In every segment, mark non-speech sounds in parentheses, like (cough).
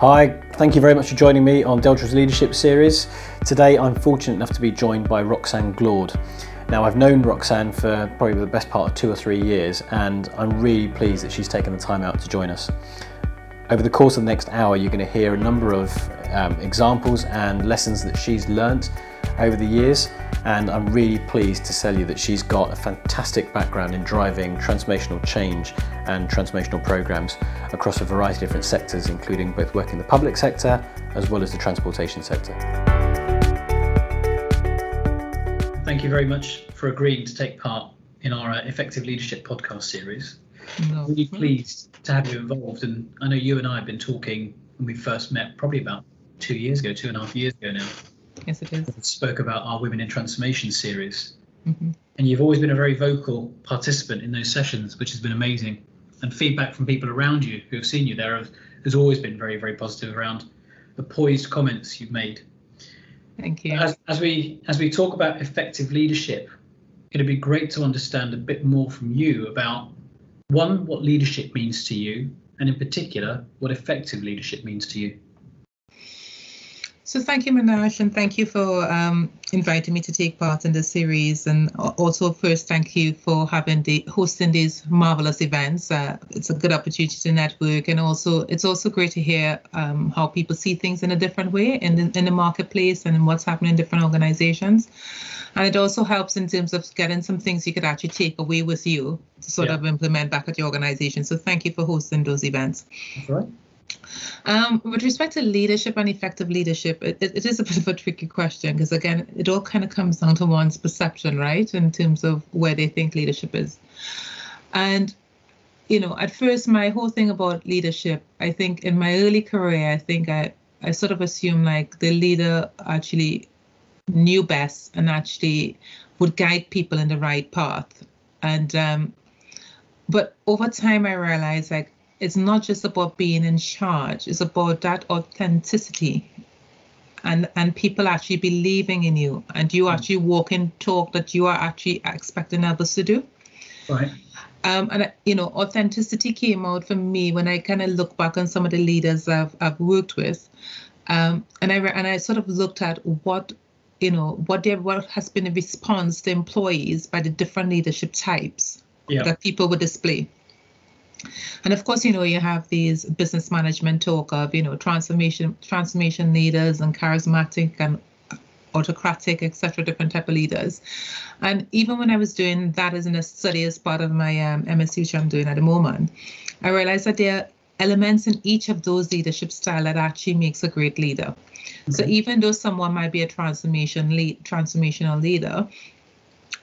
Hi, thank you very much for joining me on Deltra's Leadership Series. Today I'm fortunate enough to be joined by Roxanne Glaud. Now, I've known Roxanne for probably the best part of two or three years, and I'm really pleased that she's taken the time out to join us. Over the course of the next hour, you're going to hear a number of um, examples and lessons that she's learnt over the years, and I'm really pleased to tell you that she's got a fantastic background in driving transformational change and transformational programs across a variety of different sectors, including both work in the public sector as well as the transportation sector. Thank you very much for agreeing to take part in our uh, Effective Leadership podcast series. No. Really pleased to have you involved. And I know you and I have been talking when we first met, probably about two years ago, two and a half years ago now. Yes, it is. Spoke about our Women in Transformation series. Mm-hmm. And you've always been a very vocal participant in those sessions, which has been amazing. And feedback from people around you who have seen you there has always been very, very positive around the poised comments you've made. Thank you. As, as we as we talk about effective leadership, it'd be great to understand a bit more from you about one, what leadership means to you, and in particular, what effective leadership means to you. So thank you, Manoj, and thank you for um, inviting me to take part in this series. And also, first, thank you for having the hosting these marvelous events. Uh, it's a good opportunity to network, and also it's also great to hear um, how people see things in a different way in the, in the marketplace and what's happening in different organizations. And it also helps in terms of getting some things you could actually take away with you to sort yeah. of implement back at your organization. So thank you for hosting those events. That's right. Um, with respect to leadership and effective leadership, it, it is a bit of a tricky question because, again, it all kind of comes down to one's perception, right, in terms of where they think leadership is. And, you know, at first, my whole thing about leadership, I think in my early career, I think I, I sort of assumed like the leader actually knew best and actually would guide people in the right path. And, um, but over time, I realized like it's not just about being in charge. It's about that authenticity and and people actually believing in you and you hmm. actually walk and talk that you are actually expecting others to do. Right. Um, and you know authenticity came out for me when i kind of look back on some of the leaders i've, I've worked with. Um, and i and i sort of looked at what you know what there what has been a response to employees by the different leadership types yeah. that people would display and of course, you know, you have these business management talk of, you know, transformation transformation leaders and charismatic and autocratic, etc., different type of leaders. And even when I was doing that as in a study as part of my um, MSc, which I'm doing at the moment, I realized that there are elements in each of those leadership style that actually makes a great leader. Okay. So even though someone might be a transformation lead, transformational leader,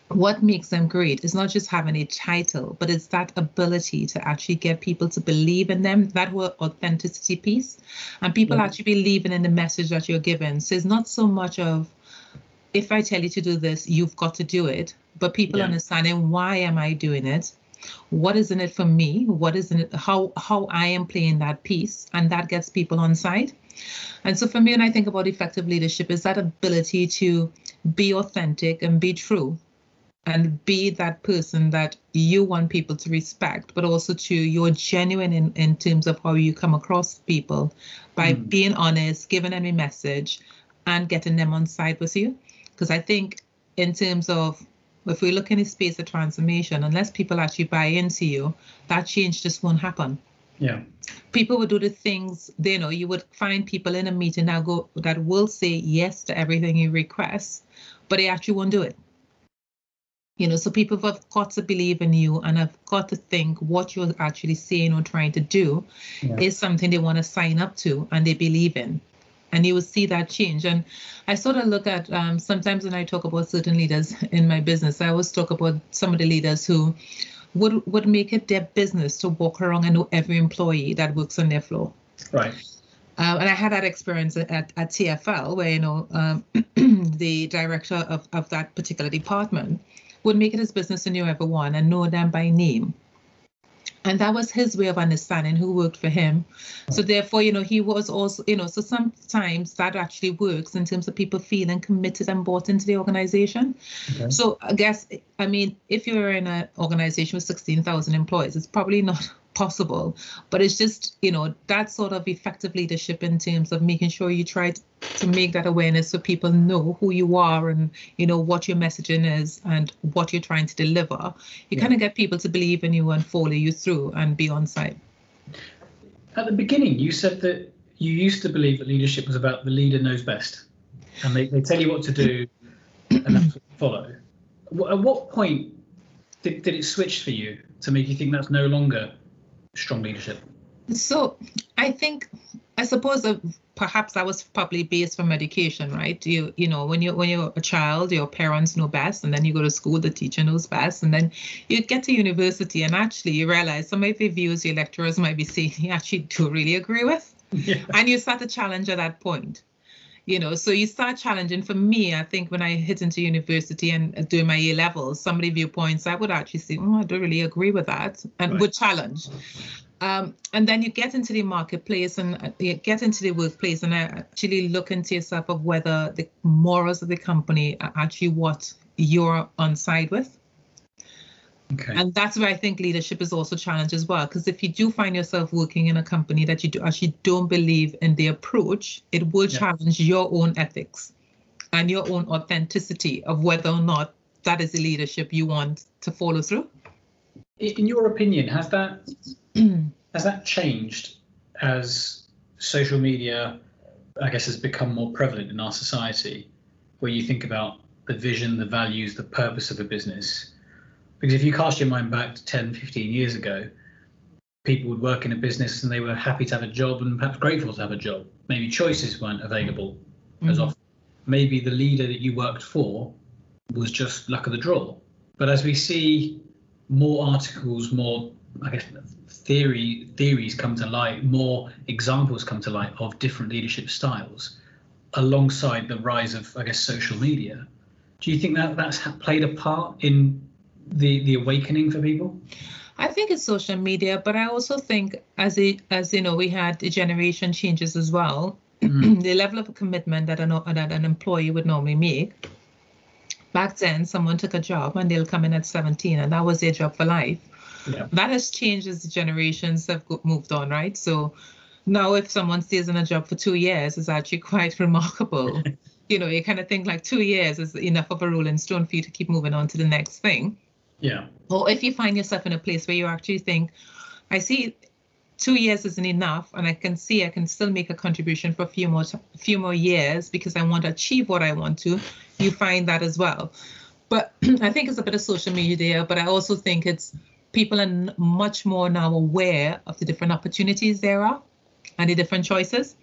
what makes them great is not just having a title, but it's that ability to actually get people to believe in them, that whole authenticity piece, and people mm-hmm. actually believing in the message that you're given. So it's not so much of, if I tell you to do this, you've got to do it, but people yeah. understanding why am I doing it? What is in it for me? What is in it? How how I am playing that piece, and that gets people on side. And so for me, when I think about effective leadership, is that ability to be authentic and be true and be that person that you want people to respect, but also to you're genuine in, in terms of how you come across people by mm. being honest, giving them a message, and getting them on side with you. Because I think in terms of if we look in the space of transformation, unless people actually buy into you, that change just won't happen. Yeah. People would do the things, you know, you would find people in a meeting that go that will say yes to everything you request, but they actually won't do it you know so people have got to believe in you and have got to think what you're actually saying or trying to do yeah. is something they want to sign up to and they believe in. And you will see that change. And i sort of look at um, sometimes when i talk about certain leaders in my business i always talk about some of the leaders who would would make it their business to walk around and know every employee that works on their floor. Right. Um, and I had that experience at, at TFL, where you know um, (clears throat) the director of, of that particular department would make it his business to know everyone and know them by name. And that was his way of understanding who worked for him. So therefore, you know, he was also, you know, so sometimes that actually works in terms of people feeling committed and bought into the organization. Okay. So I guess, I mean, if you're in an organization with 16,000 employees, it's probably not possible. But it's just you know that sort of effective leadership in terms of making sure you try to make that awareness so people know who you are and you know what your messaging is and what you're trying to deliver. You yeah. kind of get people to believe in you and follow you through and be on site. At the beginning you said that you used to believe that leadership was about the leader knows best. And they, they tell you what to do and that's what you follow. At what point did, did it switch for you to make you think that's no longer strong leadership? So I think I suppose that perhaps that was probably based from education, right? You you know when you when you're a child, your parents know best, and then you go to school, the teacher knows best, and then you get to university, and actually you realize some of the views your lecturers might be saying (laughs) you actually do really agree with, yeah. and you start to challenge at that point you know so you start challenging. For me i think when i hit into university and doing my a levels some of the viewpoints i would actually say oh i don't really agree with that and right. would challenge. Um, and then you get into the marketplace and uh, you get into the workplace and actually look into yourself of whether the morals of the company are actually what you're on side with Okay. And that's where I think leadership is also challenged as well. Because if you do find yourself working in a company that you do actually don't believe in the approach, it will yeah. challenge your own ethics and your own authenticity of whether or not that is the leadership you want to follow through. In your opinion, has that (clears throat) has that changed as social media, I guess, has become more prevalent in our society, where you think about the vision, the values, the purpose of a business? Because if you cast your mind back to 10, 15 years ago, people would work in a business and they were happy to have a job and perhaps grateful to have a job. Maybe choices weren't available mm-hmm. as often. Maybe the leader that you worked for was just luck of the draw. But as we see more articles, more I guess theory theories come to light, more examples come to light of different leadership styles, alongside the rise of I guess social media. Do you think that that's played a part in the the awakening for people? I think it's social media, but I also think as it as you know we had the generation changes as well. Mm. (clears throat) the level of commitment that an that an employee would normally make. Back then, someone took a job and they'll come in at 17, and that was their job for life. Yeah. That has changed as the generations have moved on, right? So now, if someone stays in a job for two years, it's actually quite (laughs) remarkable. (laughs) you know, you kind of think like two years is enough of a rolling stone for you to keep moving on to the next thing. Yeah. Or if you find yourself in a place where you actually think, I see two years isn't enough and I can see I can still make a contribution for a few more a few more years because I want to achieve what I want to, you find that as well. But (clears throat) I think it's a bit of social media, but I also think it's people are much more now aware of the different opportunities there are and the different choices.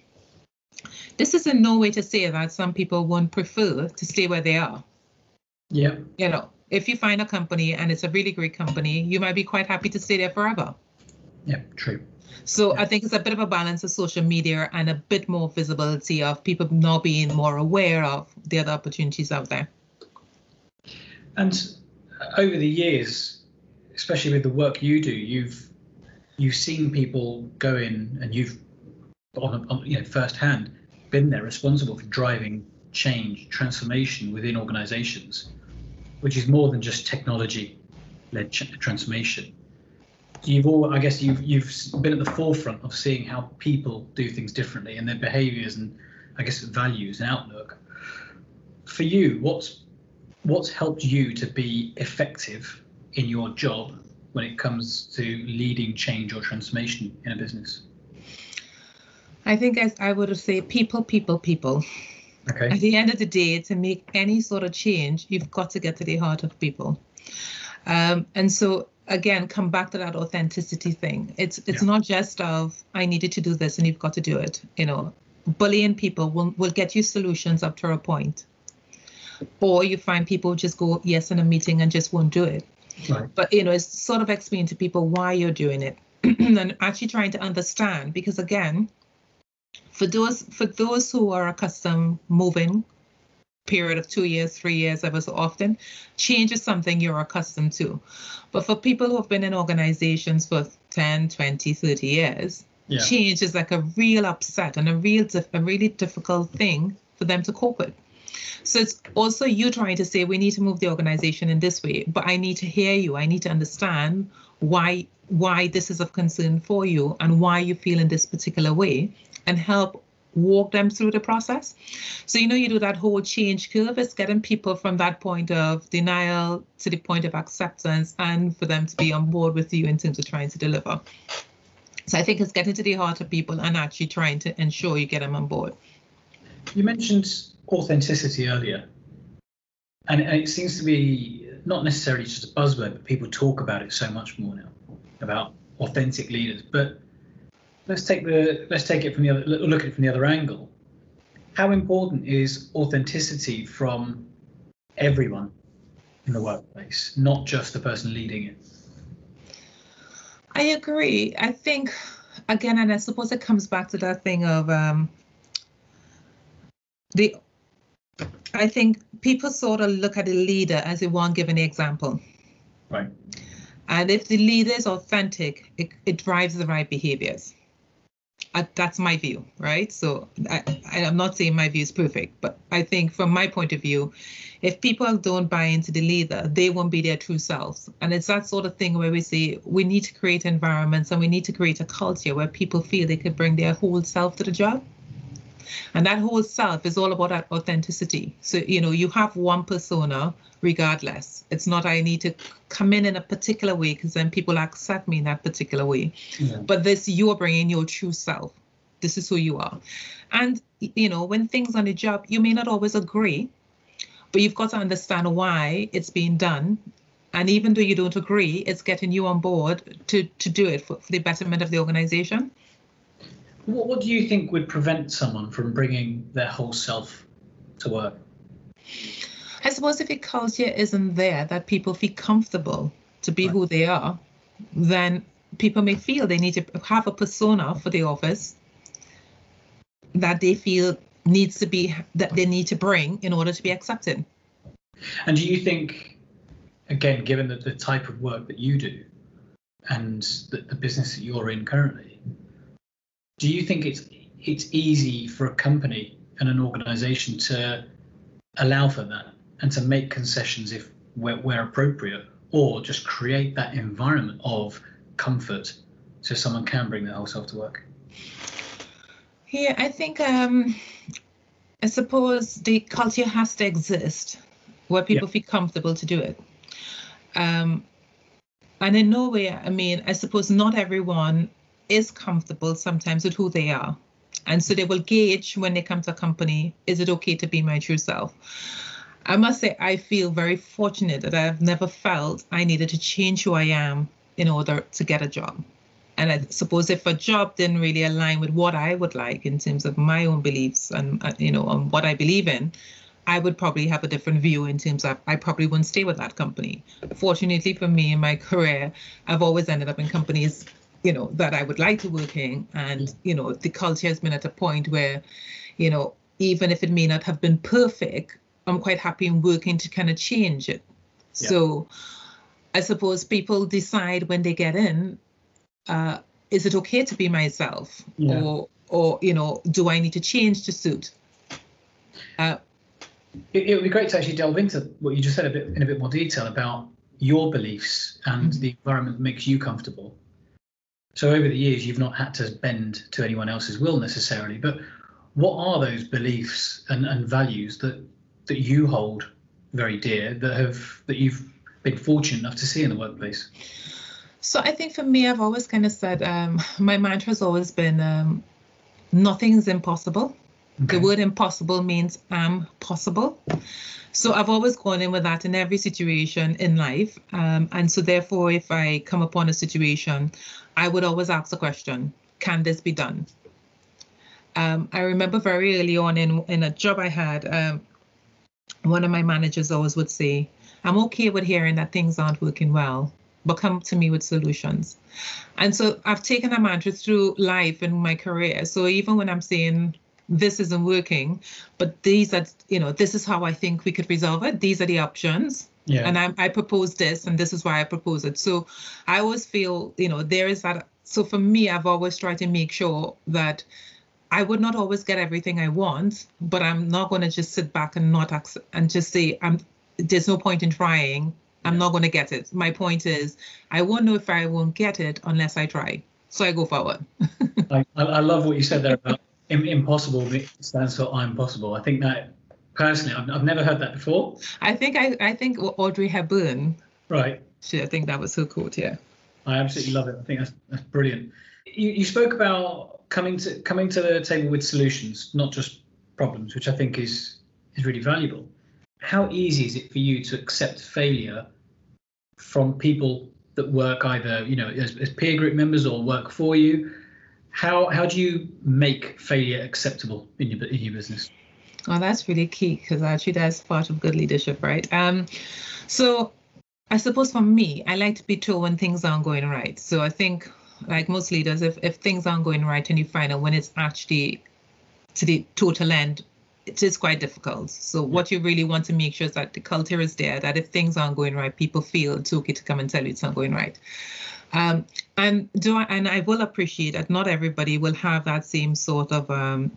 This is in no way to say that some people won't prefer to stay where they are. Yeah. You know, if you find a company and it's a really great company, you might be quite happy to stay there forever. Yeah, true. So yeah. I think it's a bit of a balance of social media and a bit more visibility of people now being more aware of the other opportunities out there. And over the years, especially with the work you do, you've you've seen people go in and you've on, on you know firsthand been there responsible for driving change, transformation within organizations which is more than just technology-led transformation. You've all, I guess, you've you've been at the forefront of seeing how people do things differently and their behaviours and, I guess, values and outlook. For you, what's what's helped you to be effective in your job when it comes to leading change or transformation in a business? I think as I would say people, people, people. Okay. At the end of the day, to make any sort of change, you've got to get to the heart of people. Um, and so again, come back to that authenticity thing. It's it's yeah. not just of I needed to do this and you've got to do it. You know, bullying people will will get you solutions up to a point. Or you find people just go yes in a meeting and just won't do it. Right. But you know, it's sort of explaining to people why you're doing it (clears throat) and actually trying to understand because again, for those for those who are accustomed moving period of two years, three years, ever so often, change is something you're accustomed to. But for people who have been in organizations for 10, 20, 30 years, yeah. change is like a real upset and a real a really difficult thing for them to cope with. So it's also you trying to say we need to move the organization in this way, but I need to hear you. I need to understand why why this is of concern for you and why you feel in this particular way and help walk them through the process. So, you know, you do that whole change curve, it's getting people from that point of denial to the point of acceptance and for them to be on board with you in terms of trying to deliver. So I think it's getting to the heart of people and actually trying to ensure you get them on board. You mentioned authenticity earlier, and it seems to be not necessarily just a buzzword, but people talk about it so much more now about authentic leaders. But let's take the let's take it from the other look at it from the other angle. How important is authenticity from everyone in the workplace, not just the person leading it? I agree. I think again, and I suppose it comes back to that thing of um, the. I think people sort of look at a leader as a one giving an example. Right. And if the leader is authentic, it, it drives the right behaviors. That's my view, right? So I, I'm not saying my view is perfect, but I think from my point of view, if people don't buy into the leader, they won't be their true selves. And it's that sort of thing where we say we need to create environments and we need to create a culture where people feel they could bring their whole self to the job. And that whole self is all about authenticity. So, you know, you have one persona regardless. It's not I need to come in in a particular way because then people accept me in that particular way. Yeah. But this, you're bringing your true self. This is who you are. And, you know, when things on the job, you may not always agree, but you've got to understand why it's being done. And even though you don't agree, it's getting you on board to, to do it for, for the betterment of the organization. What, what do you think would prevent someone from bringing their whole self to work? I suppose if a culture isn't there that people feel comfortable to be right. who they are, then people may feel they need to have a persona for the office that they feel needs to be that they need to bring in order to be accepted. And do you think, again, given the, the type of work that you do and the, the business that you're in currently, do you think it's it's easy for a company and an organization to allow for that and to make concessions if where, where appropriate or just create that environment of comfort so someone can bring their whole self to work yeah i think um i suppose the culture has to exist where people yeah. feel comfortable to do it um and in Norway, i mean i suppose not everyone is comfortable sometimes with who they are. And so they will gauge when they come to a company, is it okay to be my true self? I must say, I feel very fortunate that I've never felt I needed to change who I am in order to get a job. And I suppose if a job didn't really align with what I would like in terms of my own beliefs and, uh, you know, on what I believe in, I would probably have a different view in terms of I probably wouldn't stay with that company. Fortunately for me in my career, I've always ended up in companies you know that I would like to work in, and you know the culture has been at a point where, you know, even if it may not have been perfect, I'm quite happy in working to kind of change it. Yeah. So, I suppose people decide when they get in, uh, is it okay to be myself, yeah. or or you know, do I need to change to suit? Uh, it, it would be great to actually delve into what you just said a bit in a bit more detail about your beliefs and mm-hmm. the environment that makes you comfortable. So over the years, you've not had to bend to anyone else's will necessarily, but what are those beliefs and, and values that that you hold very dear that have that you've been fortunate enough to see in the workplace? So I think for me, I've always kind of said um, my mantra has always been um, nothing is impossible. Okay. The word impossible means am possible. So I've always gone in with that in every situation in life. Um, and so therefore, if I come upon a situation, I would always ask the question, can this be done? Um, I remember very early on in, in a job I had, um, one of my managers always would say, I'm okay with hearing that things aren't working well, but come to me with solutions. And so I've taken a mantra through life and my career. So even when I'm saying this isn't working, but these are, you know, this is how I think we could resolve it. These are the options. Yeah. And I, I propose this, and this is why I propose it. So I always feel, you know, there is that. So for me, I've always tried to make sure that I would not always get everything I want, but I'm not going to just sit back and not accept and just say I'm. There's no point in trying. I'm not going to get it. My point is, I won't know if I won't get it unless I try. So I go forward. (laughs) I, I love what you said there about impossible stands for I'm possible. I think that personally, I've, I've never heard that before. I think I, I think Audrey Hepburn. Right. She, I think that was her quote. Yeah. I absolutely love it. I think that's that's brilliant. You, you spoke about coming to coming to the table with solutions, not just problems, which I think is is really valuable. How easy is it for you to accept failure from people that work either you know as, as peer group members or work for you? How how do you make failure acceptable in your in your business? Well, that's really key because actually that's part of good leadership, right? Um, so I suppose for me, I like to be told when things aren't going right. So I think, like most leaders, if, if things aren't going right and you find out when it's actually to the total end, it is quite difficult. So what you really want to make sure is that the culture is there, that if things aren't going right, people feel it's okay to come and tell you it's not going right. Um, and do I, and I will appreciate that not everybody will have that same sort of um,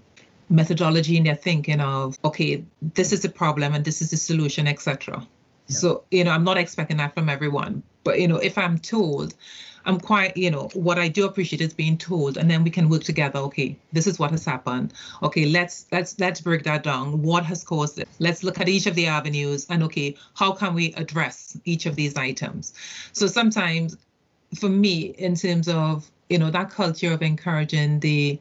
methodology in their thinking of, okay, this is the problem and this is the solution, etc. So, you know, I'm not expecting that from everyone. But, you know, if I'm told, I'm quite, you know, what I do appreciate is being told, and then we can work together. Okay, this is what has happened. Okay, let's let's let's break that down. What has caused it? Let's look at each of the avenues and okay, how can we address each of these items? So sometimes, for me, in terms of you know that culture of encouraging the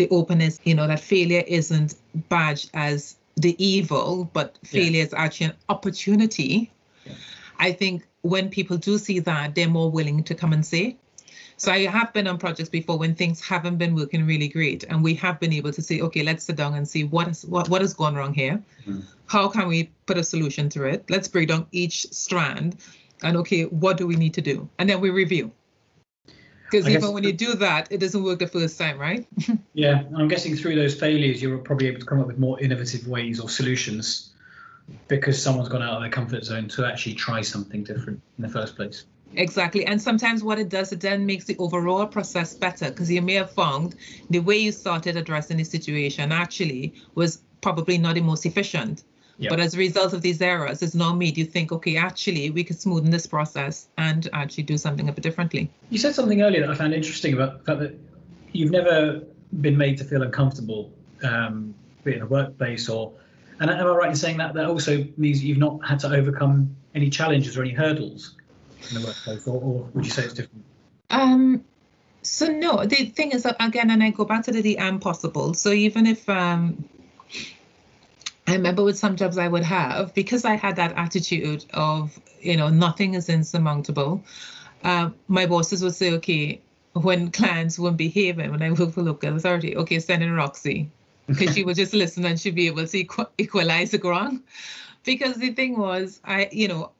the openness, you know, that failure isn't badged as the evil, but failure is actually an opportunity. Yeah. I think when people do see that, they're more willing to come and say. So I have been on projects before when things haven't been working really great, and we have been able to say, okay, let's sit down and see what is what what has gone wrong here. Mm-hmm. How can we put a solution to it? Let's break down each strand, and okay, what do we need to do? And then we review. Because even when you do that, it doesn't work the first time, right? (laughs) yeah, I'm guessing through those failures, you're probably able to come up with more innovative ways or solutions because someone's gone out of their comfort zone to actually try something different in the first place. Exactly. And sometimes what it does, it then makes the overall process better because you may have found the way you started addressing the situation actually was probably not the most efficient. But as a result of these errors, it's now made you think, okay, actually, we could smoothen this process and actually do something a bit differently. You said something earlier that I found interesting about the fact that you've never been made to feel uncomfortable, um, be it in a workplace or. And am I right in saying that that also means you've not had to overcome any challenges or any hurdles in the workplace, or, or would you say it's different? Um, so no, the thing is that again, and I go back to the, the am possible. So even if um, I remember with some jobs I would have, because I had that attitude of, you know, nothing is insurmountable, uh, my bosses would say, okay, when clients weren't behaving, when I work for local authority, okay, send in Roxy, because she would just (laughs) listen and she'd be able to equalize the ground. Because the thing was, I, you know,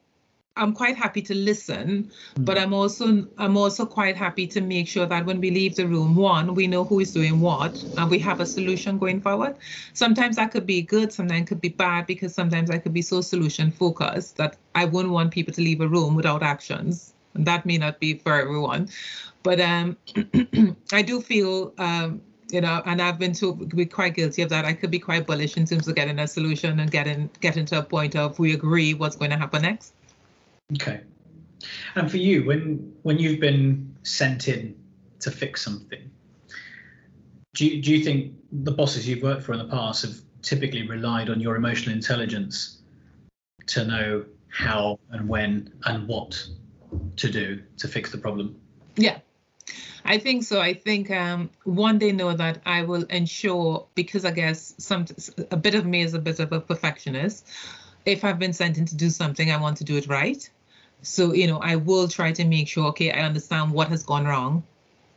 I'm quite happy to listen, mm. but I'm also I'm also quite happy to make sure that when we leave the room, one, we know who is doing what, and we have a solution going forward. Sometimes that could be good, sometimes it could be bad because sometimes I could be so solution focused that I wouldn't want people to leave a room without actions. And that may not be for everyone, but um, (clears throat) I do feel um, you know, and I've been to be quite guilty of that. I could be quite bullish in terms of getting a solution and getting getting to a point of we agree what's going to happen next. Okay. And for you, when when you've been sent in to fix something, do you, do you think the bosses you've worked for in the past have typically relied on your emotional intelligence to know how and when and what to do to fix the problem? Yeah, I think so. I think um, one, they know that I will ensure because I guess some a bit of me is a bit of a perfectionist. If I've been sent in to do something, I want to do it right. So, you know, I will try to make sure, okay, I understand what has gone wrong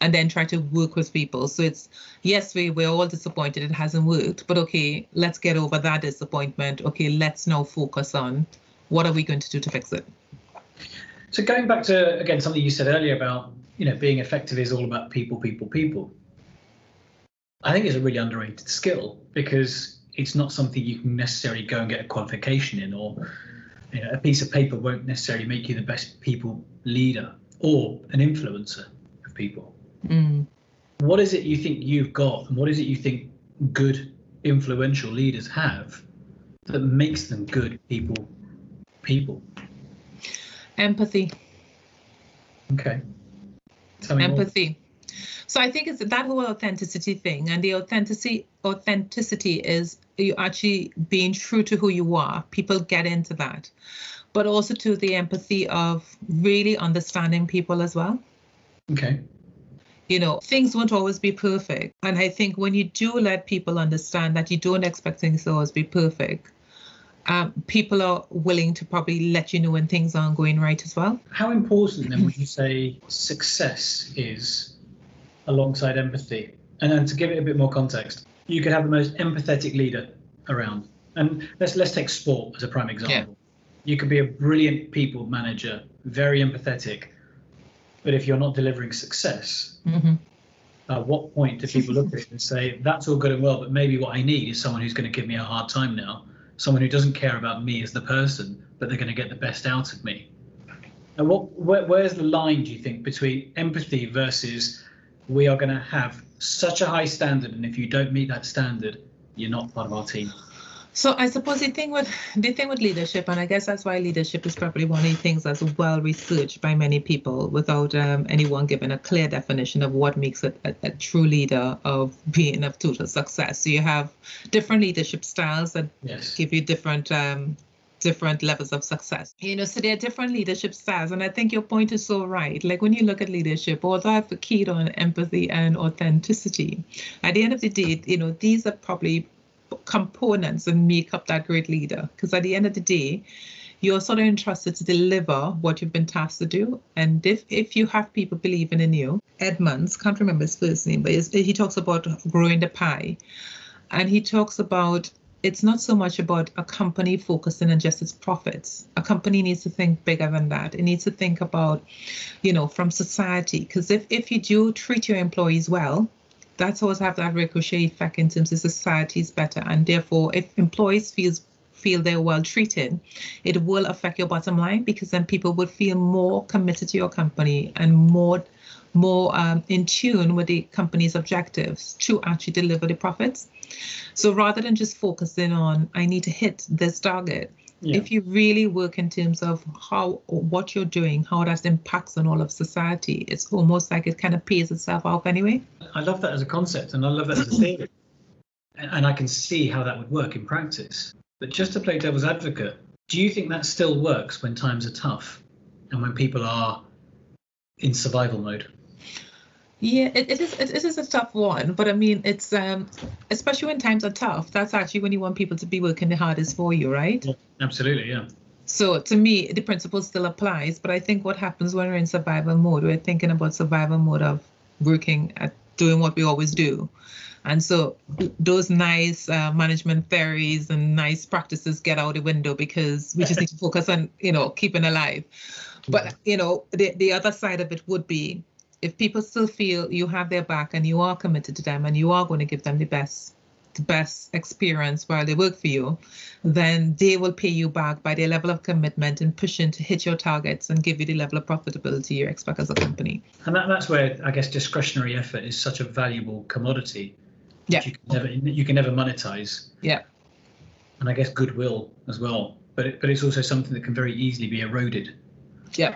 and then try to work with people. So it's, yes, we, we're all disappointed it hasn't worked, but okay, let's get over that disappointment. Okay, let's now focus on what are we going to do to fix it. So going back to, again, something you said earlier about, you know, being effective is all about people, people, people. I think it's a really underrated skill because it's not something you can necessarily go and get a qualification in or you know, a piece of paper won't necessarily make you the best people leader or an influencer of people. Mm. What is it you think you've got, and what is it you think good, influential leaders have that makes them good people? People. Empathy. Okay. Tell me more. So I think it's that whole authenticity thing, and the authenticity authenticity is you actually being true to who you are. People get into that, but also to the empathy of really understanding people as well. Okay. You know, things won't always be perfect, and I think when you do let people understand that you don't expect things to always be perfect, um, people are willing to probably let you know when things aren't going right as well. How important then would you say success is alongside empathy? And then to give it a bit more context, you could have the most empathetic leader around. And let's let's take sport as a prime example. You could be a brilliant people manager, very empathetic, but if you're not delivering success, hmm at what point do people look at it and say, that's all good and well, but maybe what I need is someone who's going to give me a hard time now, someone who doesn't care about me as the person, but they're going to get the best out of me. And what, where, where's the line, do you think, between empathy versus we are going to have such a high standard, and if you don't meet that standard, you're not part of our team? So I suppose the thing with the thing with leadership, and I guess that's why leadership is probably one of the things that's well researched by many people, without um, anyone giving a clear definition of what makes it a, a true leader of being of total success. So you have different leadership styles that Yes. give you different um, different levels of success. You know, so there are different leadership styles, and I think your point is so right. Like when you look at leadership, although I've keyed on empathy and authenticity, at the end of the day, you know, these are probably components that make up that great leader. Because at the end of the day, you're sort of entrusted to deliver what you've been tasked to do. And if if you have people believing in you, Edmans can't remember his first name, but he talks about growing the pie, and he talks about it's not so much about a company focusing on just its profits. A company needs to think bigger than that. It needs to think about, you know, from society. Because if, if you do treat your employees well, that's always have that ricochet effect in terms of society is better. And therefore, if employees feels feel they're well treated, it will affect your bottom line because then people would feel more committed to your company and more more um, in tune with the company's objectives to actually deliver the profits. So rather than just focusing on, I need to hit this target, Yeah. if you really work in terms of how what you're doing, how that impacts on all of society, it's almost like it kind of pays itself off anyway. I love that as a concept and I love that as a (laughs) theory. And and I can see how that would work in practice. But just to play devil's advocate, do you think that still works when times are tough and when people are in survival mode? Yeah, it, it is it, it is a tough one, but I mean it's um especially when times are tough, that's actually when you want people to be working the hardest for you, right? Absolutely, yeah. So to me, the principle still applies, but I think what happens when we're in survival mode, we're thinking about survival mode of working at doing what we always do. And so those nice uh, management theories and nice practices get out the window because we just need to focus on, you know, keeping alive. But, you know, the, the other side of it would be if people still feel you have their back and you are committed to them and you are going to give them the best the best experience while they work for you, then they will pay you back by their level of commitment and pushing to hit your targets and give you the level of profitability you expect as a company. And that, that's where I guess discretionary effort is such a valuable commodity. Yeah. You can never you can never monetize. Yeah. And I guess goodwill as well. But it, but it's also something that can very easily be eroded. Yeah.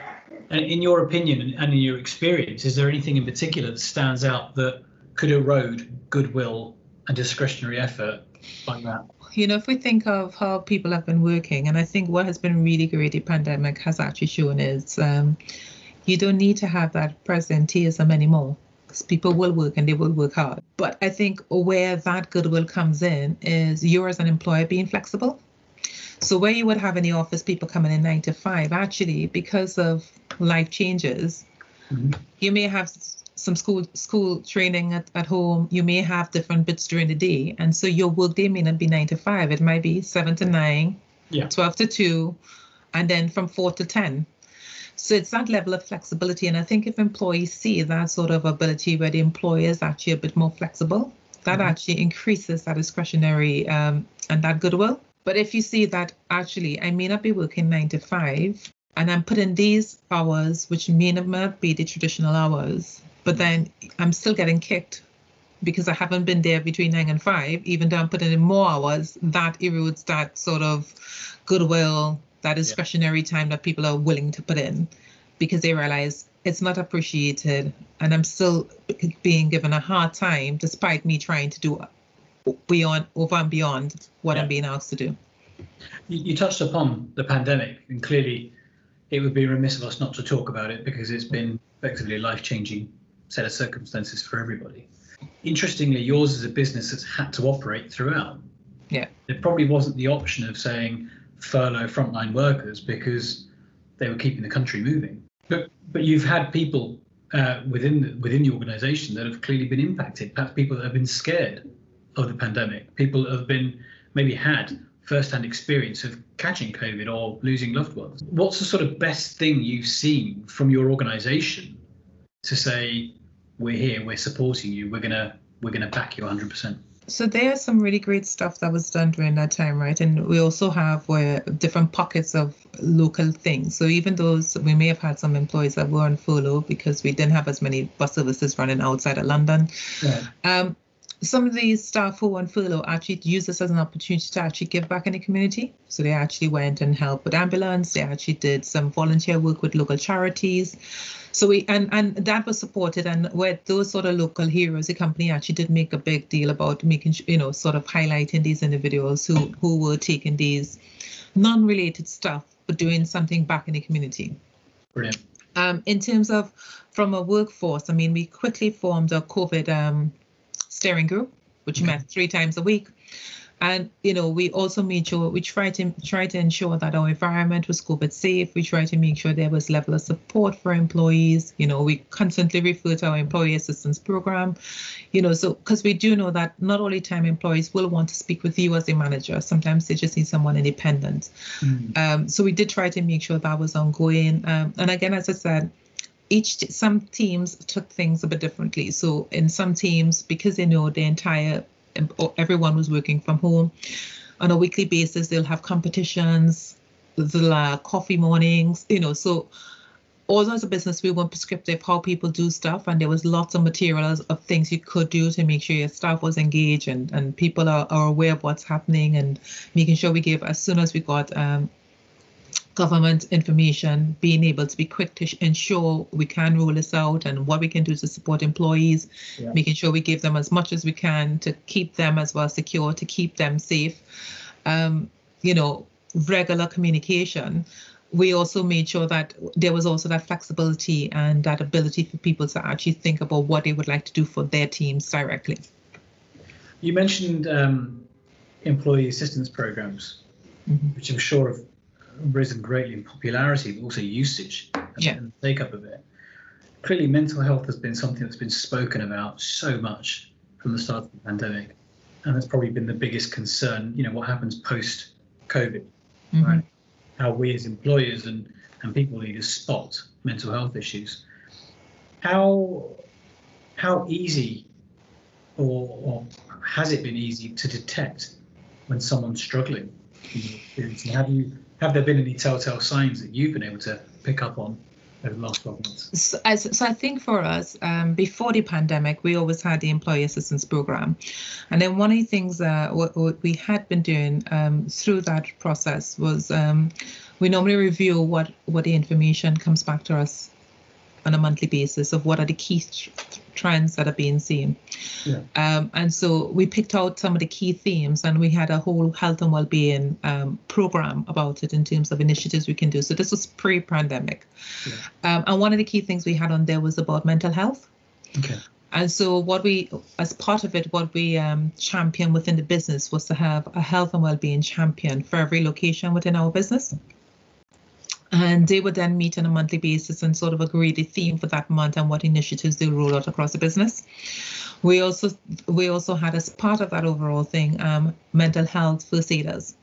And in your opinion and- in your experience, is there anything in particular that stands out that could erode goodwill and discretionary effort like that? You know, if we think of how people have been working, and I think what has been really great the pandemic has actually shown is um, you don't need to have that presenteeism anymore because people will work and they will work hard. But I think where that goodwill comes in is you as an employer being flexible. So where you would have in the office people coming in nine to five, actually, because of life changes, Mhm. you may have some school school training at, at home. You may have different bits during the day. And so your work day may not be nine to five. It might be seven to nine, Yeah. 12 to two, and then from four to 10. So it's that level of flexibility. And I think if employees see that sort of ability where the employer is actually a bit more flexible, that Mhm. actually increases that discretionary um, and that goodwill. But if you see that actually I may not be working nine to five and I'm putting these hours, which may not be the traditional hours, but then I'm still getting kicked because I haven't been there between nine and five, even though I'm putting in more hours, that erodes that sort of goodwill, that discretionary yeah. time that people are willing to put in because they realize it's not appreciated and I'm still being given a hard time despite me trying to do beyond over and beyond what yeah. I'm being asked to do. You, you touched upon the pandemic and clearly it would be remiss of us not to talk about it because it's been effectively a life-changing set of circumstances for everybody. Interestingly, yours is a business that's had to operate throughout. Yeah. There probably wasn't the option of saying furlough frontline workers because they were keeping the country moving. But but you've had people uh, within the, within the organisation that have clearly been impacted. Perhaps people that have been scared of the pandemic. People that have been maybe had first-hand experience of catching COVID or losing loved ones. What's the sort of best thing you've seen from your organisation to say we're here, we're supporting you, we're gonna we're gonna back you 100%? So there's some really great stuff that was done during that time, right? And we also have where different pockets of local things. So even those we may have had some employees that were on furlough because we didn't have as many bus services running outside of London. Yeah. Um, some of these staff who were on furlough actually used this as an opportunity to actually give back in the community. So they actually went and helped with ambulance. They actually did some volunteer work with local charities. So we and and that was supported. And with those sort of local heroes, the company actually did make a big deal about making you know sort of highlighting these individuals who who were taking these non-related stuff but doing something back in the community. Brilliant. Um, in terms of from a workforce, I mean, we quickly formed a COVID um, steering group, which okay. met three times a week. And you know, we also made sure we try to try to ensure that our environment was COVID safe. We try to make sure there was level of support for employees. You know, we constantly refer to our employee assistance program. You know, so because we do know that not only time employees will want to speak with you as a manager, sometimes they just need someone independent. Mm. Um, so we did try to make sure that was ongoing. Um, and again, as I said, each some teams took things a bit differently. So in some teams, because they know the entire everyone was working from home, on a weekly basis they'll have competitions, the uh, coffee mornings, you know. So although as a business we weren't prescriptive how people do stuff, and there was lots of materials of things you could do to make sure your staff was engaged and and people are, are aware of what's happening and making sure we give as soon as we got um, government information, being able to be quick to ensure we can roll this out and what we can do to support employees, yeah. making sure we give them as much as we can to keep them as well secure, to keep them safe. Um, you know, regular communication. We also made sure that there was also that flexibility and that ability for people to actually think about what they would like to do for their teams directly. You mentioned um, employee assistance programs, mm-hmm. which I'm sure have risen greatly in popularity, but also usage and, yeah. and take up of it. Clearly, mental health has been something that's been spoken about so much from the start of the pandemic, and that's probably been the biggest concern. You know, what happens post COVID, mm-hmm. right? How we as employers and and people leaders spot mental health issues. How how easy or, or has it been easy to detect when someone's struggling? (laughs) Have you have there been any telltale signs that you've been able to pick up on over the last 12 months? So, so I think for us, um, before the pandemic, we always had the employee assistance program. And then one of the things that what we had been doing um, through that process was um, we normally review what, what the information comes back to us on a monthly basis of what are the key trends that are being seen. Yeah. Um, and so we picked out some of the key themes and we had a whole health and well-being um, program about it in terms of initiatives we can do. So this was pre-pandemic. Yeah. Um, and one of the key things we had on there was about mental health. Okay. And so, what we, as part of it, what we um, champion within the business was to have a health and well-being champion for every location within our business and they would then meet on a monthly basis and sort of agree the theme for that month and what initiatives they roll out across the business. We also we also had as part of that overall thing um, mental health first aiders.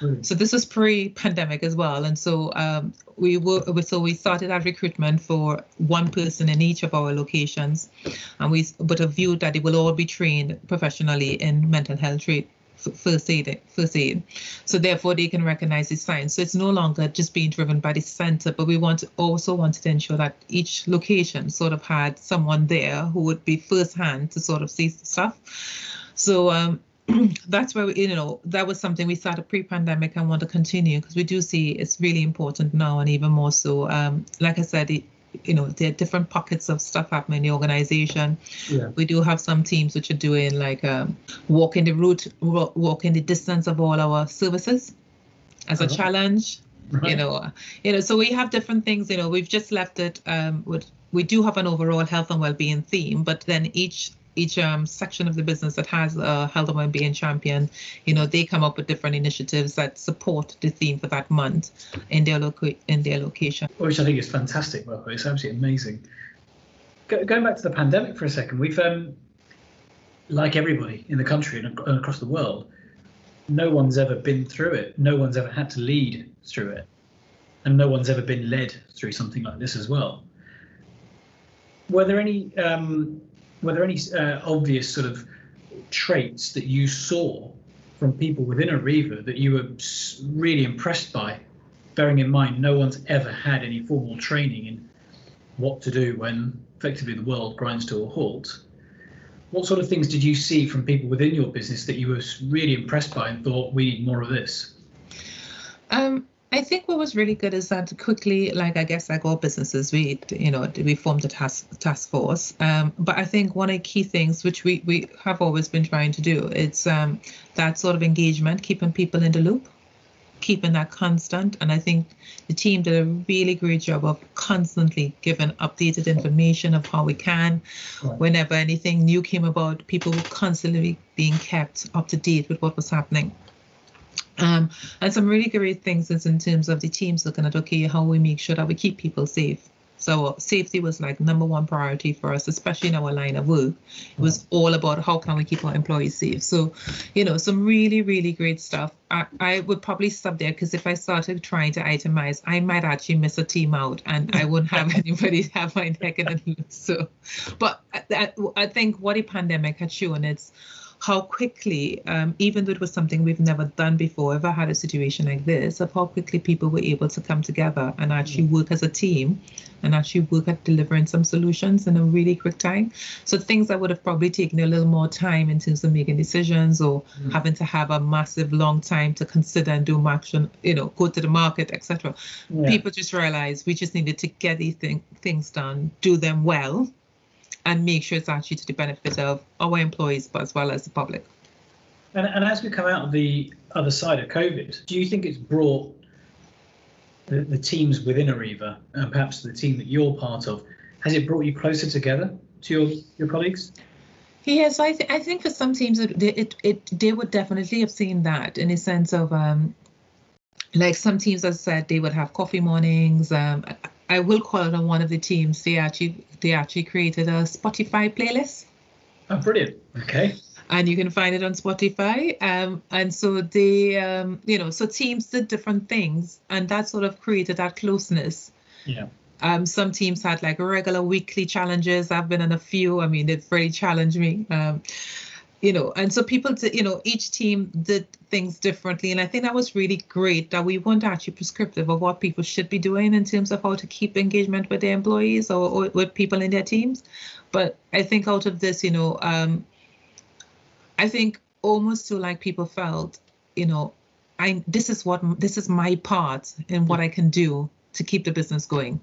Mm. So this was pre-pandemic as well, and so um, we were so we started our recruitment for one person in each of our locations, and we but a view that they will all be trained professionally in mental health first aid first aid so therefore they can recognize the signs so it's no longer just being driven by the center but we want also wanted to ensure that each location sort of had someone there who would be first hand to sort of see stuff. So um, (clears throat) that's where we, you know that was something we started pre-pandemic and want to continue because we do see it's really important now and even more so. Um, like i said it, you know there are different pockets of stuff happening in the organization yeah. we do have some teams which are doing like um, walking the route walking the distance of all our services as a uh-huh. challenge right. you know you know so we have different things you know we've just left it um, with we do have an overall health and well-being theme but then each each um, section of the business that has a health and well-being champion, you know, they come up with different initiatives that support the theme for that month in their loca- in their location. Which I think is fantastic, Marco. It's absolutely amazing. Go- going back to the pandemic for a second, we've um, like everybody in the country and across the world, no one's ever been through it. No one's ever had to lead through it, and no one's ever been led through something like this as well. Were there any um, were there any uh, obvious sort of traits that you saw from people within Arriva that you were really impressed by? Bearing in mind, no one's ever had any formal training in what to do when effectively the world grinds to a halt. What sort of things did you see from people within your business that you were really impressed by and thought we need more of this? Um, I think what was really good is that quickly, like I guess like all businesses, we you know we formed a task task force. Um, but I think one of the key things which we we have always been trying to do it's um, that sort of engagement, keeping people in the loop, keeping that constant. And I think the team did a really great job of constantly giving updated information of how we can. Whenever anything new came about, people were constantly being kept up to date with what was happening. Um, and some really great things is in terms of the teams looking at okay, how we make sure that we keep people safe. So safety was like number one priority for us, especially in our line of work. It was all about how can we keep our employees safe. So, you know, some really, really great stuff. I, I would probably stop there because if I started trying to itemize, I might actually miss a team out and I wouldn't have (laughs) anybody to have my neck in the loop. So, but I, I think what a pandemic had shown it's how quickly, um, even though it was something we've never done before, ever had a situation like this, of how quickly people were able to come together and actually work as a team and actually work at delivering some solutions in a really quick time. So things that would have probably taken a little more time in terms of making decisions or mm. having to have a massive long time to consider and do action, you know, go to the market, etc. Yeah. People just realized we just needed to get these thing, things done, do them well, and make sure it's actually to the benefit of our employees, but as well as the public. And, and as we come out of the other side of COVID, do you think it's brought the, the teams within Arriva, and perhaps the team that you're part of, has it brought you closer together to your, your colleagues? Yes, I, th- I think for some teams, it, it, it they would definitely have seen that in a sense of um, like some teams, as I said, they would have coffee mornings. Um, I will call it on one of the teams. They actually they actually created a Spotify playlist. Oh, brilliant! Okay. And you can find it on Spotify. Um, and so they, um, you know, so teams did different things, and that sort of created that closeness. Yeah. Um, some teams had like regular weekly challenges. I've been on a few. I mean, they've really challenged me. Um, you know and so people did, you know each team did things differently and i think that was really great that we weren't actually prescriptive of what people should be doing in terms of how to keep engagement with their employees or, or with people in their teams. But i think out of this you know um i think almost to like people felt you know i this is what this is my part in what i can do to keep the business going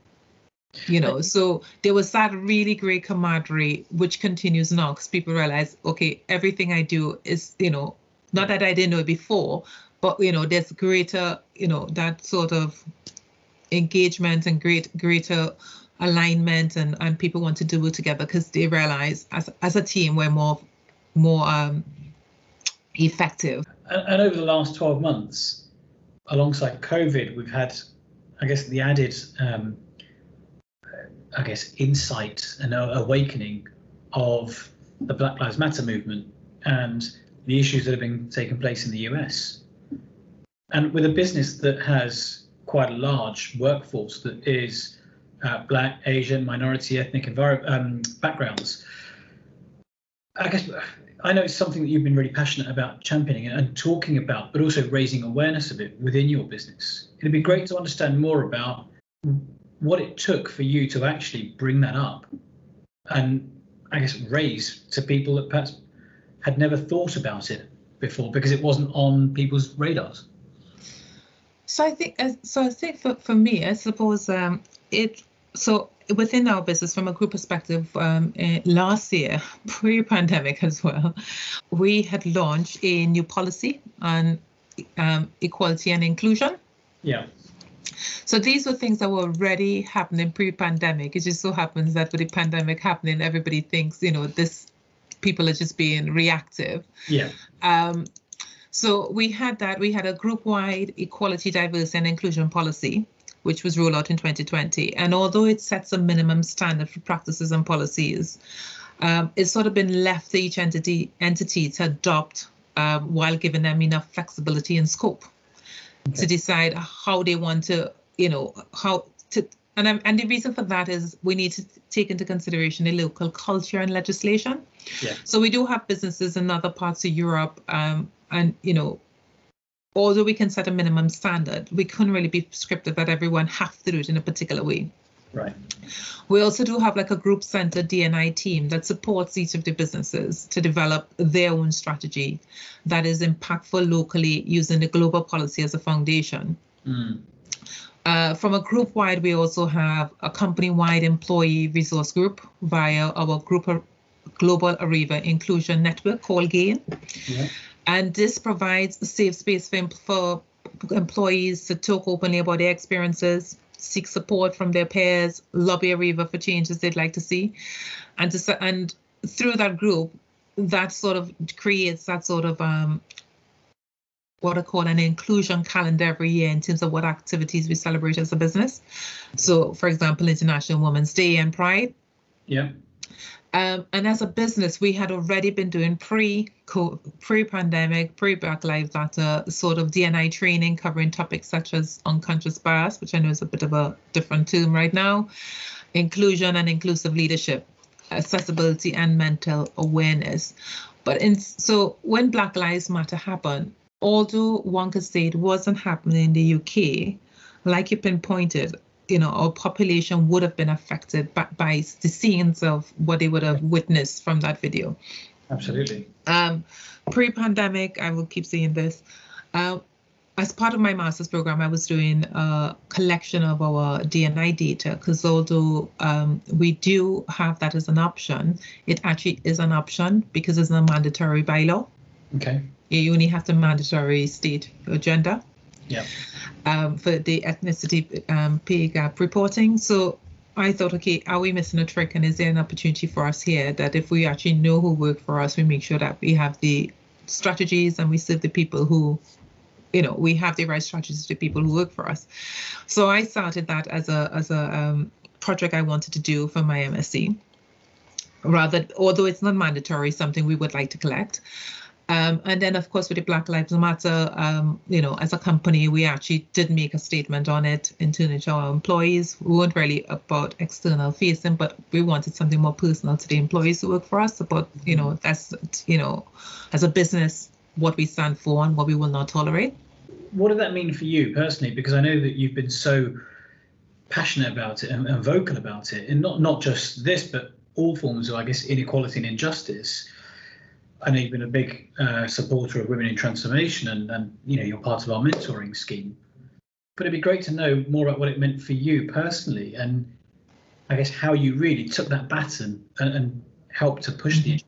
you know so there was that really great camaraderie which continues now because people realize okay everything i do is you know not that i didn't know it before but you know there's greater you know that sort of engagement and great greater alignment and and people want to do it together because they realize as as a team we're more more um effective. And, and over the last 12 months alongside covid we've had i guess the added um I guess, insight and awakening of the Black Lives Matter movement and the issues that have been taking place in the US. And with a business that has quite a large workforce that is uh, Black, Asian, minority, ethnic envir- um, backgrounds, I guess I know it's something that you've been really passionate about championing and talking about, but also raising awareness of it within your business. It'd be great to understand more about what it took for you to actually bring that up and I guess raise to people that perhaps had never thought about it before because it wasn't on people's radars. So I think, so I think for, for me, I suppose um, it. So within our business, from a group perspective, um, uh, last year, (laughs) pre-pandemic as well, we had launched a new policy on um, equality and inclusion. Yeah. So these were things that were already happening pre-pandemic. It just so happens that with the pandemic happening, everybody thinks, you know, this people are just being reactive. Yeah. Um, so we had that. We had a group-wide equality, diversity, and inclusion policy, which was rolled out in 2020. And although it sets a minimum standard for practices and policies, um, it's sort of been left to each entity entity to adopt um, while giving them enough flexibility and scope okay. to decide how they want to, you know, how to. And, I'm, and the reason for that is we need to take into consideration the local culture and legislation. Yeah. So we do have businesses in other parts of Europe um, and you know although we can set a minimum standard we couldn't really be prescriptive that everyone have to do it in a particular way right we also do have like a group center dni team that supports each of the businesses to develop their own strategy that is impactful locally using the global policy as a foundation mm. Uh, from a group wide, we also have a company wide employee resource group via our group Global Arriva Inclusion Network called GAIN. Yeah. And this provides a safe space for, for employees to talk openly about their experiences, seek support from their peers, lobby Arriva for changes they'd like to see, and to, and through that group, that sort of creates that sort of um, what I call an inclusion calendar every year in terms of what activities we celebrate as a business. So, for example, International Women's Day and Pride. Yeah. Um, and as a business, we had already been doing pre pre pandemic, pre Black Lives Matter sort of DNI training covering topics such as unconscious bias, which I know is a bit of a different term right now, inclusion and inclusive leadership, accessibility and mental awareness. But in so when Black Lives Matter happened, although one could say it wasn't happening in the UK, like you pinpointed, you know, our population would have been affected by, by the scenes of what they would have witnessed from that video. Absolutely. Um, pre-pandemic, I will keep saying this. Uh, as part of my master's program, I was doing a collection of our DNI data because although um, we do have that as an option, it actually is an option because it's a mandatory bylaw. Okay. You only have to mandatory state gender yeah. Um, for the ethnicity um, pay gap reporting. So I thought, okay, are we missing a trick? And is there an opportunity for us here that if we actually know who work for us, we make sure that we have the strategies and we serve the people who, you know, we have the right strategies to people who work for us. So I started that as a as a um, project I wanted to do for my MSc. Rather, although it's not mandatory, something we would like to collect. Um, and then, of course, with the Black Lives Matter, um, you know, as a company, we actually did make a statement on it internally to our employees. We weren't really about external facing, but we wanted something more personal to the employees who work for us. About, you know, that's, you know, as a business, what we stand for and what we will not tolerate. What did that mean for you personally? Because I know that you've been so passionate about it and, and vocal about it, and not not just this, but all forms of, I guess, inequality and injustice I know you've been a big uh, supporter of Women in Transformation, and, and you know you're part of our mentoring scheme. But it'd be great to know more about what it meant for you personally, and I guess how you really took that baton and, and helped to push the. Issue.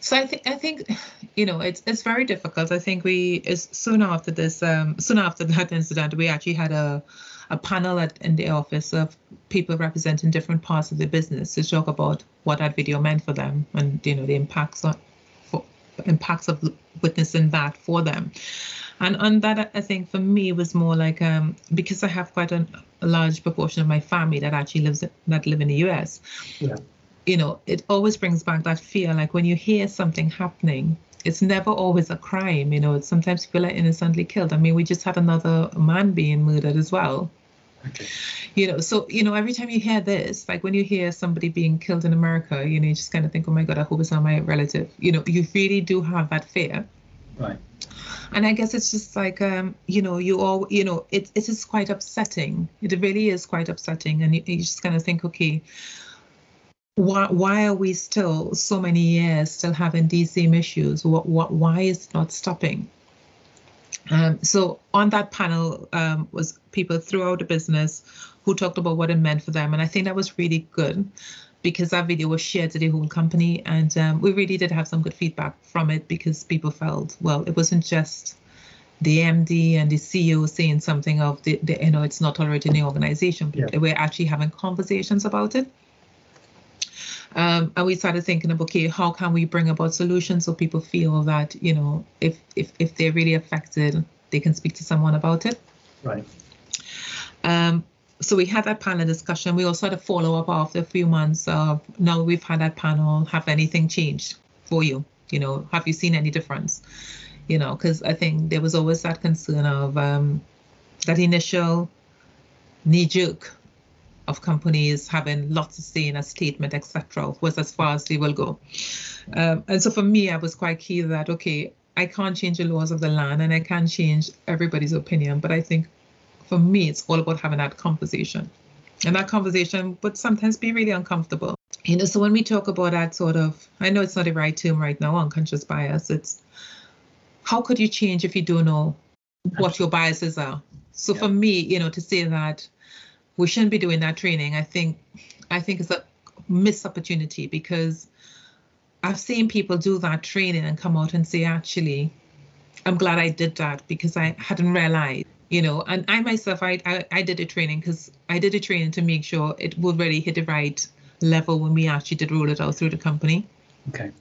So I think I think you know it's it's very difficult. I think we is soon after this um, soon after that incident we actually had a a panel at, in the office of people representing different parts of the business to talk about what that video meant for them and you know the impacts on for, impacts of witnessing that for them. And on that, I think for me was more like um, because I have quite a, a, large proportion of my family that actually lives that live in the US. Yeah. You know, it always brings back that fear. Like when you hear something happening, it's never always a crime. You know, sometimes people are innocently killed. I mean, we just had another man being murdered as well Okay. You know, so you know, every time you hear this, like when you hear somebody being killed in America, you know, you just kind of think, oh my God, I hope it's not my relative. You know, you really do have that fear. Right. And I guess it's just like, um, you know, you all, you know, it, it is quite upsetting. It really is quite upsetting. And you, you just kind of think, okay, why, why are we still so many years still having these same issues? What, what, why is it not stopping? Um, so on that panel um, was people throughout the business who talked about what it meant for them, and I think that was really good because that video was shared to the whole company, and um, we really did have some good feedback from it because people felt well, it wasn't just the MD and the CEO saying something of the, the you know it's not tolerated in the organization, but yeah. we're actually having conversations about it. Um, and we started thinking of okay, how can we bring about solutions so people feel that you know if if if they're really affected, they can speak to someone about it. Right. Um, so we had that panel discussion. We also had a follow up after a few months of now we've had that panel. Have anything changed for you? You know, have you seen any difference? You know, because I think there was always that concern of um, that initial knee jerk of companies having lots to say in a statement, etc., was as far as they will go. Um, and so for me, I was quite key that okay, I can't change the laws of the land and I can't change everybody's opinion, but I think for me, it's all about having that conversation. And that conversation would sometimes be really uncomfortable. You know, so when we talk about that sort of, I know it's not the right term right now, unconscious bias, it's how could you change if you don't know what your biases are? So yeah. for me, you know, to say that we shouldn't be doing that training. I think I think it's a missed opportunity because I've seen people do that training and come out and say, actually, I'm glad I did that because I hadn't realized, you know, and I myself, I I, I did a training because I did a training to make sure it would really hit the right level when we actually did roll it out through the company. Okay.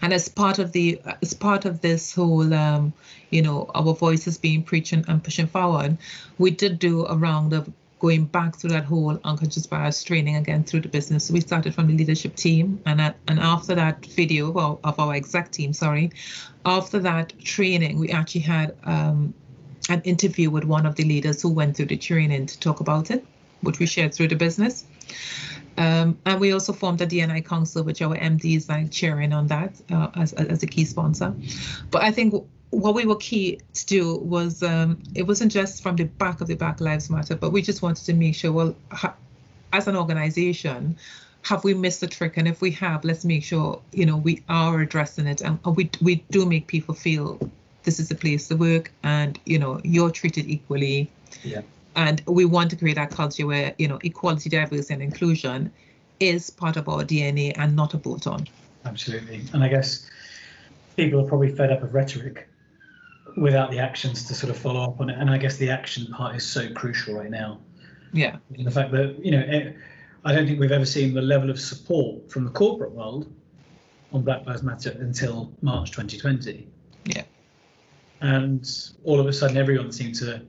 And as part of the as part of this whole um, you know, our voices being preaching and pushing forward, we did do a round of going back through that whole unconscious bias training again through the business. So we started from the leadership team, and at, and after that video well, of our exec team, sorry, after that training, we actually had um, an interview with one of the leaders who went through the training to talk about it, which we shared through the business. Um, and we also formed a DNI council, which our MD is like chairing on that uh, as, as a key sponsor. But I think what we were key to do was um, it wasn't just from the back of the Black Lives Matter, but we just wanted to make sure, well, ha- as an organization, have we missed the trick? And if we have, let's make sure you know we are addressing it, and we we do make people feel this is a place to work, and you know you're treated equally. Yeah. And we want to create that culture where you know equality, diversity, and inclusion is part of our DNA and not a bolt on. Absolutely, and I guess people are probably fed up of rhetoric without the actions to sort of follow up on it. And I guess the action part is so crucial right now. Yeah. And the fact that, you know, it, I don't think we've ever seen the level of support from the corporate world on Black Lives Matter until March 2020. Yeah. And all of a sudden, everyone seemed to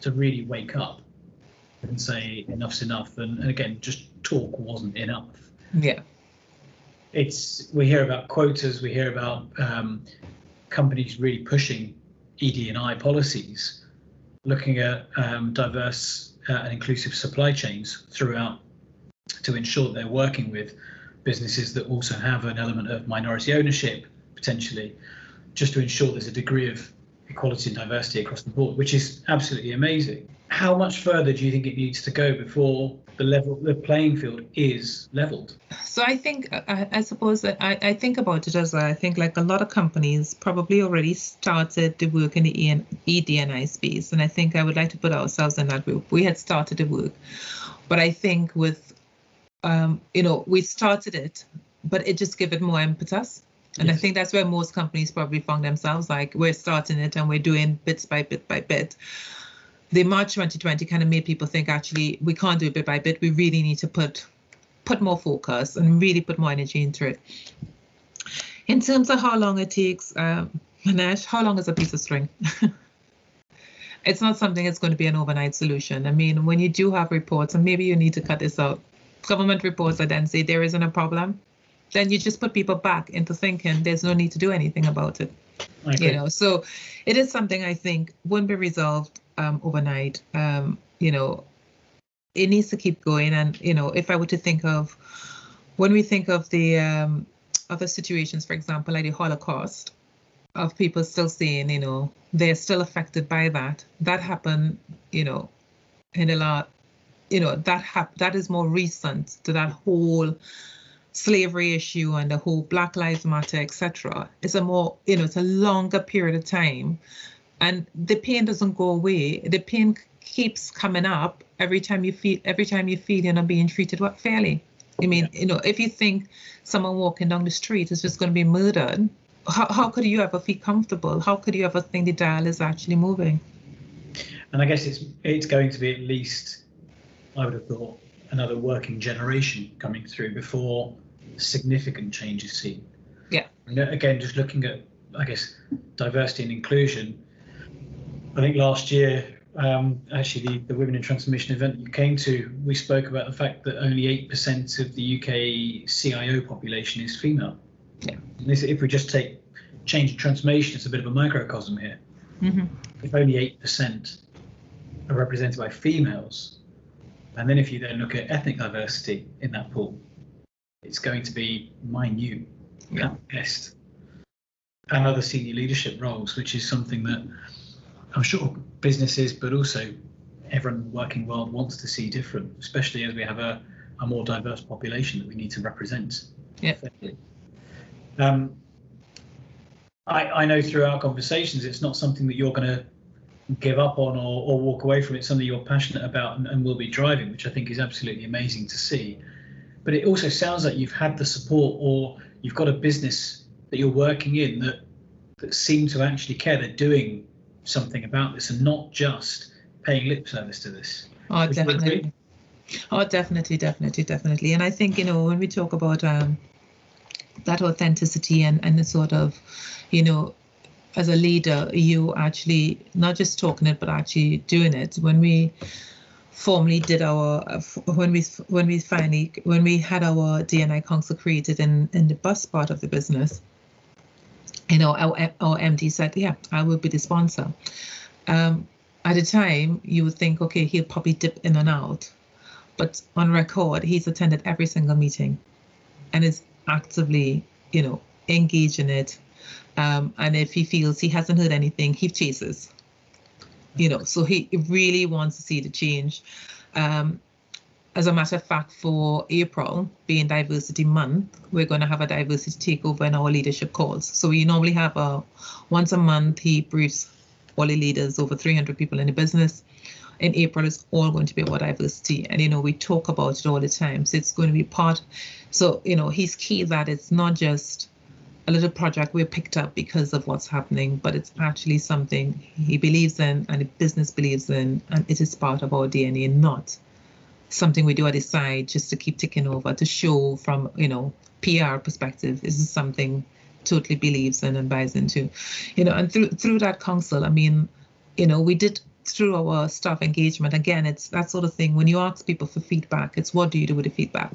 to really wake up and say enough's enough. And, and again, just talk wasn't enough. Yeah. It's we hear about quotas, we hear about um, companies really pushing ED&I policies, looking at um, diverse uh, and inclusive supply chains throughout to ensure they're working with businesses that also have an element of minority ownership potentially, just to ensure there's a degree of equality and diversity across the board, which is absolutely amazing. How much further do you think it needs to go before the level, the playing field is leveled? So I think, I, I suppose that I, I think about it as I think like a lot of companies probably already started the work in the ED&I space, and I think I would like to put ourselves in that group. We had started the work, but I think with, um, you know, we started it, but it just gave it more impetus. And yes. I think that's where most companies probably found themselves like we're starting it and we're doing bits by bit by bit. The March 2020 kind of made people think actually we can't do it bit by bit. We really need to put put more focus and really put more energy into it. In terms of how long it takes, um, Manesh, how long is a piece of string? (laughs) it's not something that's going to be an overnight solution. I mean, when you do have reports, and maybe you need to cut this out, government reports that then say there isn't a problem, then you just put people back into thinking there's no need to do anything about it. You know, so it is something I think won't be resolved um, overnight. Um, you know, it needs to keep going. And you know, if I were to think of when we think of the um, other situations, for example, like the Holocaust, of people still saying, you know, they're still affected by that. That happened, you know, in a lot, you know, that hap- that is more recent to that whole slavery issue and the whole Black Lives Matter, etc. It's a more, you know, it's a longer period of time, and the pain doesn't go away. The pain keeps coming up every time you feel every time you feel you're not being treated what fairly. I mean, yeah. you know, if you think someone walking down the street is just going to be murdered, how, how could you ever feel comfortable? How could you ever think the dial is actually moving? And I guess it's it's going to be at least, I would have thought, another working generation coming through before significant change is seen. Yeah. And uh, again, just looking at, I guess, diversity and inclusion. I think last year, um, actually, the, the Women in Transformation event you came to, we spoke about the fact that only 8% of the UK CIO population is female. Yeah. This, if we just take change and transformation, it's a bit of a microcosm here. Mm-hmm. If only 8% are represented by females, and then if you then look at ethnic diversity in that pool, it's going to be minute yeah. at best. And other senior leadership roles, which is something that I'm sure businesses, but also everyone in the working world wants to see different, especially as we have a, a more diverse population that we need to represent. Yeah. Um, I, I know through our conversations, it's not something that you're going to give up on or, or walk away from. It's something you're passionate about and, and will be driving, which I think is absolutely amazing to see. But it also sounds like you've had the support or you've got a business that you're working in that that seem to actually care. They're doing something about this and not just paying lip service to this. Oh, definitely. Oh, definitely, definitely, definitely. And I think you know when we talk about um, that authenticity and and the sort of, you know, as a leader, you actually not just talking it but actually doing it. When we formally did our when we when we finally when we had our DNI council created in in the bus part of the business, you know, our, our MD said, "Yeah, I will be the sponsor." Um, at the time, you would think, okay, he'll probably dip in and out, but on record, he's attended every single meeting, and is actively, you know, engaged in it. Um, and if he feels he hasn't heard anything, he chases. You know, so he really wants to see the change. Um, as a matter of fact, for April being Diversity Month, we're going to have a diversity takeover in our leadership calls. So we normally have a once a month. He briefs all the leaders, over 300 people in the business. In April, it's all going to be about diversity, and you know we talk about it all the time. So it's going to be part. So you know he's key that it's not just a little project we picked up because of what's happening, but it's actually something he believes in and the business believes in, and it is part of our DNA, not something we do at the side just to keep ticking over to show from you know PR perspective. This is something totally believes in and buys into, you know. And through through that council, I mean, you know, we did through our staff engagement. Again, it's that sort of thing. When you ask people for feedback, it's what do you do with the feedback?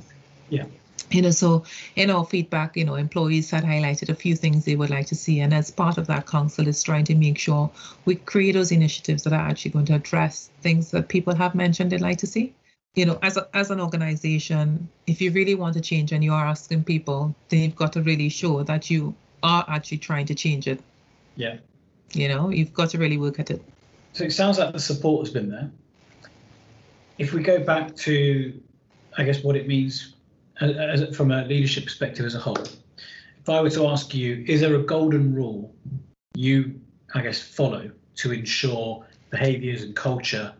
Yeah. You know, so in our feedback, you know, employees had highlighted a few things they would like to see, and as part of that, council is trying to make sure we create those initiatives that are actually going to address things that people have mentioned they'd like to see you know, as a, as an organization, if you really want to change and you are asking people, then you've got to really show that you are actually trying to change it. Yeah. You know, you've got to really work at it. So it sounds like the support has been there. If we go back to, I guess, what it means as, as, from a leadership perspective as a whole, if I were to ask you, is there a golden rule you, I guess, follow to ensure behaviours and culture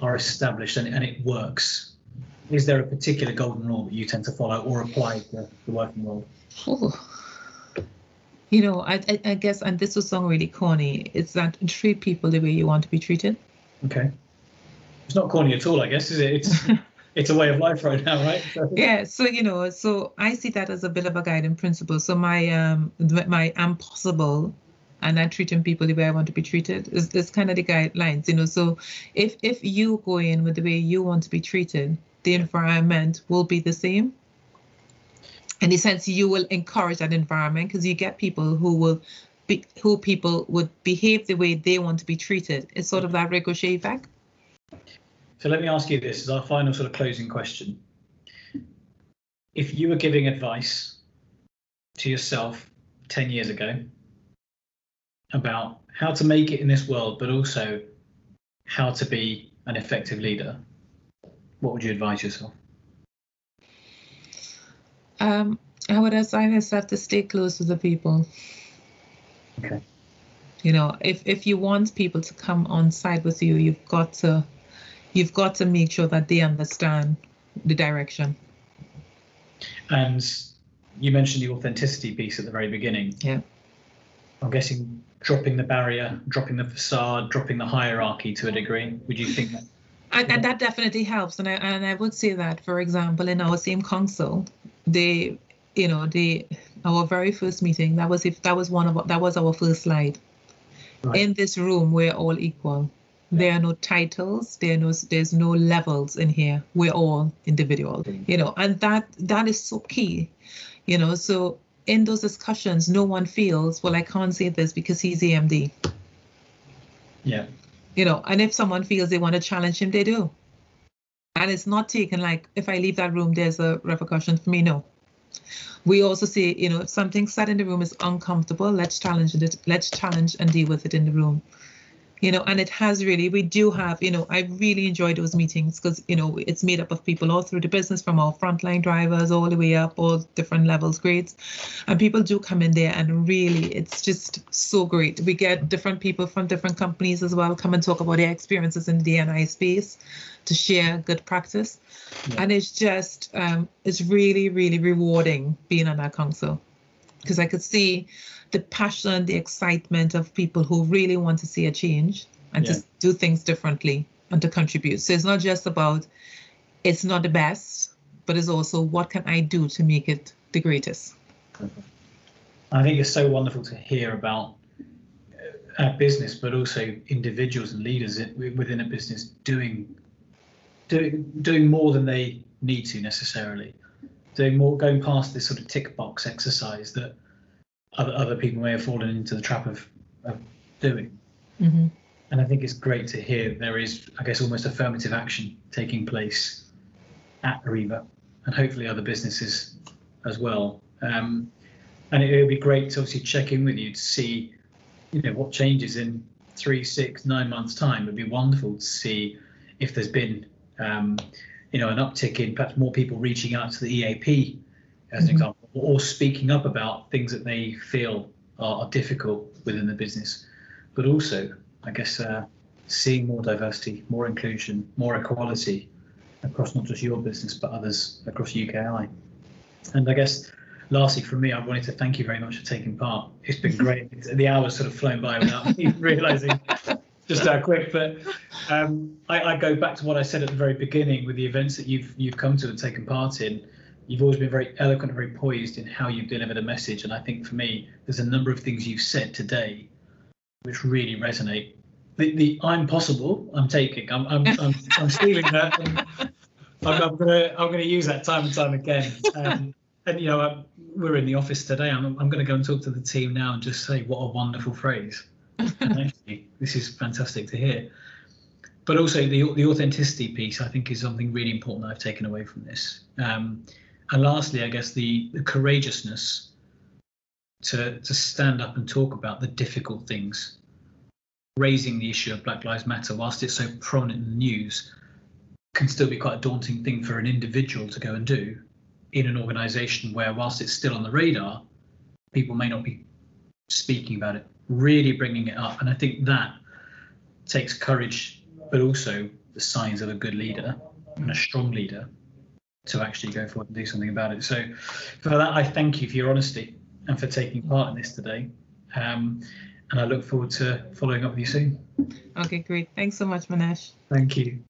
are established and, and it works, is there a particular golden rule that you tend to follow or apply to the working world? Oh. You know, I, I, I guess, and this was song really corny, it's that treat people the way you want to be treated. Okay. It's not corny at all, I guess, is it? It's (laughs) it's a way of life right now, right? So. Yeah. So you know, so I see that as a bit of a guiding principle. So my um my am possible and then treating people the way I want to be treated is, is kind of the guidelines, you know. So if if you go in with the way you want to be treated, the environment will be the same. In the sense, you will encourage that environment because you get people who will be who people would behave the way they want to be treated. It's sort of that ricochet effect. So let me ask you this as our final sort of closing question. If you were giving advice to yourself 10 years ago about how to make it in this world, but also how to be an effective leader, what would you advise yourself? Um, I would advise myself to stay close to the people. Okay. You know, if if you want people to come on side with you, you've got to you've got to make sure that they understand the direction. And you mentioned the authenticity piece at the very beginning. Yeah. I'm guessing dropping the barrier, dropping the facade, dropping the hierarchy to a degree. Would you think that? And, and that definitely helps. And I and I would say that, for example, in our same council, they, you know, they our very first meeting, that was if that was one of that was our first slide. Right. In this room, we're all equal. There are no titles. There no there's no levels in here. We're all individual. Mm. You know, and that that is so key. You know, so in those discussions, no one feels, well, I can't say this because he's EMD. Yeah. You know, and if someone feels they want to challenge him, they do. And it's not taken like if I leave that room, there's a repercussion for me. No. We also say, you know, if something said in the room is uncomfortable, let's challenge it. Let's challenge and deal with it in the room you know, and it has really, we do have, you know, I really enjoy those meetings because, you know, it's made up of people all through the business from our frontline drivers all the way up, all different levels, grades. And people do come in there and really, it's just so great. We get different people from different companies as well come and talk about their experiences in the DNI space to share good practice. Yeah. And it's just, um, it's really, really rewarding being on that council because I could see the passion, the excitement of people who really want to see a change and yeah. to do things differently and to contribute. So it's not just about it's not the best, but it's also what can I do to make it the greatest. I think it's so wonderful to hear about uh, a business, but also individuals and leaders within a business doing doing doing more than they need to necessarily, doing more, going past this sort of tick box exercise that other, other people may have fallen into the trap of, of doing. Mm-hmm. And I think it's great to hear there is, I guess, almost affirmative action taking place at Arriva and hopefully other businesses as well. Um, and it, it would be great to obviously check in with you to see, you know, what changes in three, six, nine months' time. It'd be wonderful to see if there's been, um, you know, an uptick in perhaps more people reaching out to the EAP, as an mm-hmm. example or speaking up about things that they feel are, difficult within the business, but also, I guess, uh, seeing more diversity, more inclusion, more equality across not just your business but others across UKI. And I guess, lastly, from me, I wanted to thank you very much for taking part. It's been great. (laughs) the hours sort of flown by without me (laughs) realizing just how quick. But um, I, I, go back to what I said at the very beginning with the events that you've you've come to and taken part in you've always been very eloquent and very poised in how you've delivered a message. And I think for me, there's a number of things you've said today which really resonate. The, the I'm possible, I'm taking, I'm, I'm, I'm, I'm stealing that. (laughs) I'm, I'm, gonna I'm gonna use that time and time again. Um, and you know, I'm, we're in the office today. I'm, I'm going to go and talk to the team now and just say what a wonderful phrase. (laughs) Actually, this is fantastic to hear. But also the the authenticity piece, I think, is something really important that I've taken away from this. Um, and lastly, I guess the, the courageousness to to stand up and talk about the difficult things, raising the issue of Black Lives Matter, whilst it's so prominent in the news, can still be quite a daunting thing for an individual to go and do in an organisation where, whilst it's still on the radar, people may not be speaking about it, really bringing it up, and I think that takes courage, but also the signs of a good leader and a strong leader to actually go forward and do something about it. So for that, I thank you for your honesty and for taking part in this today. Um, and I look forward to following up with you soon. Okay, great. Thanks so much, Manesh. Thank you.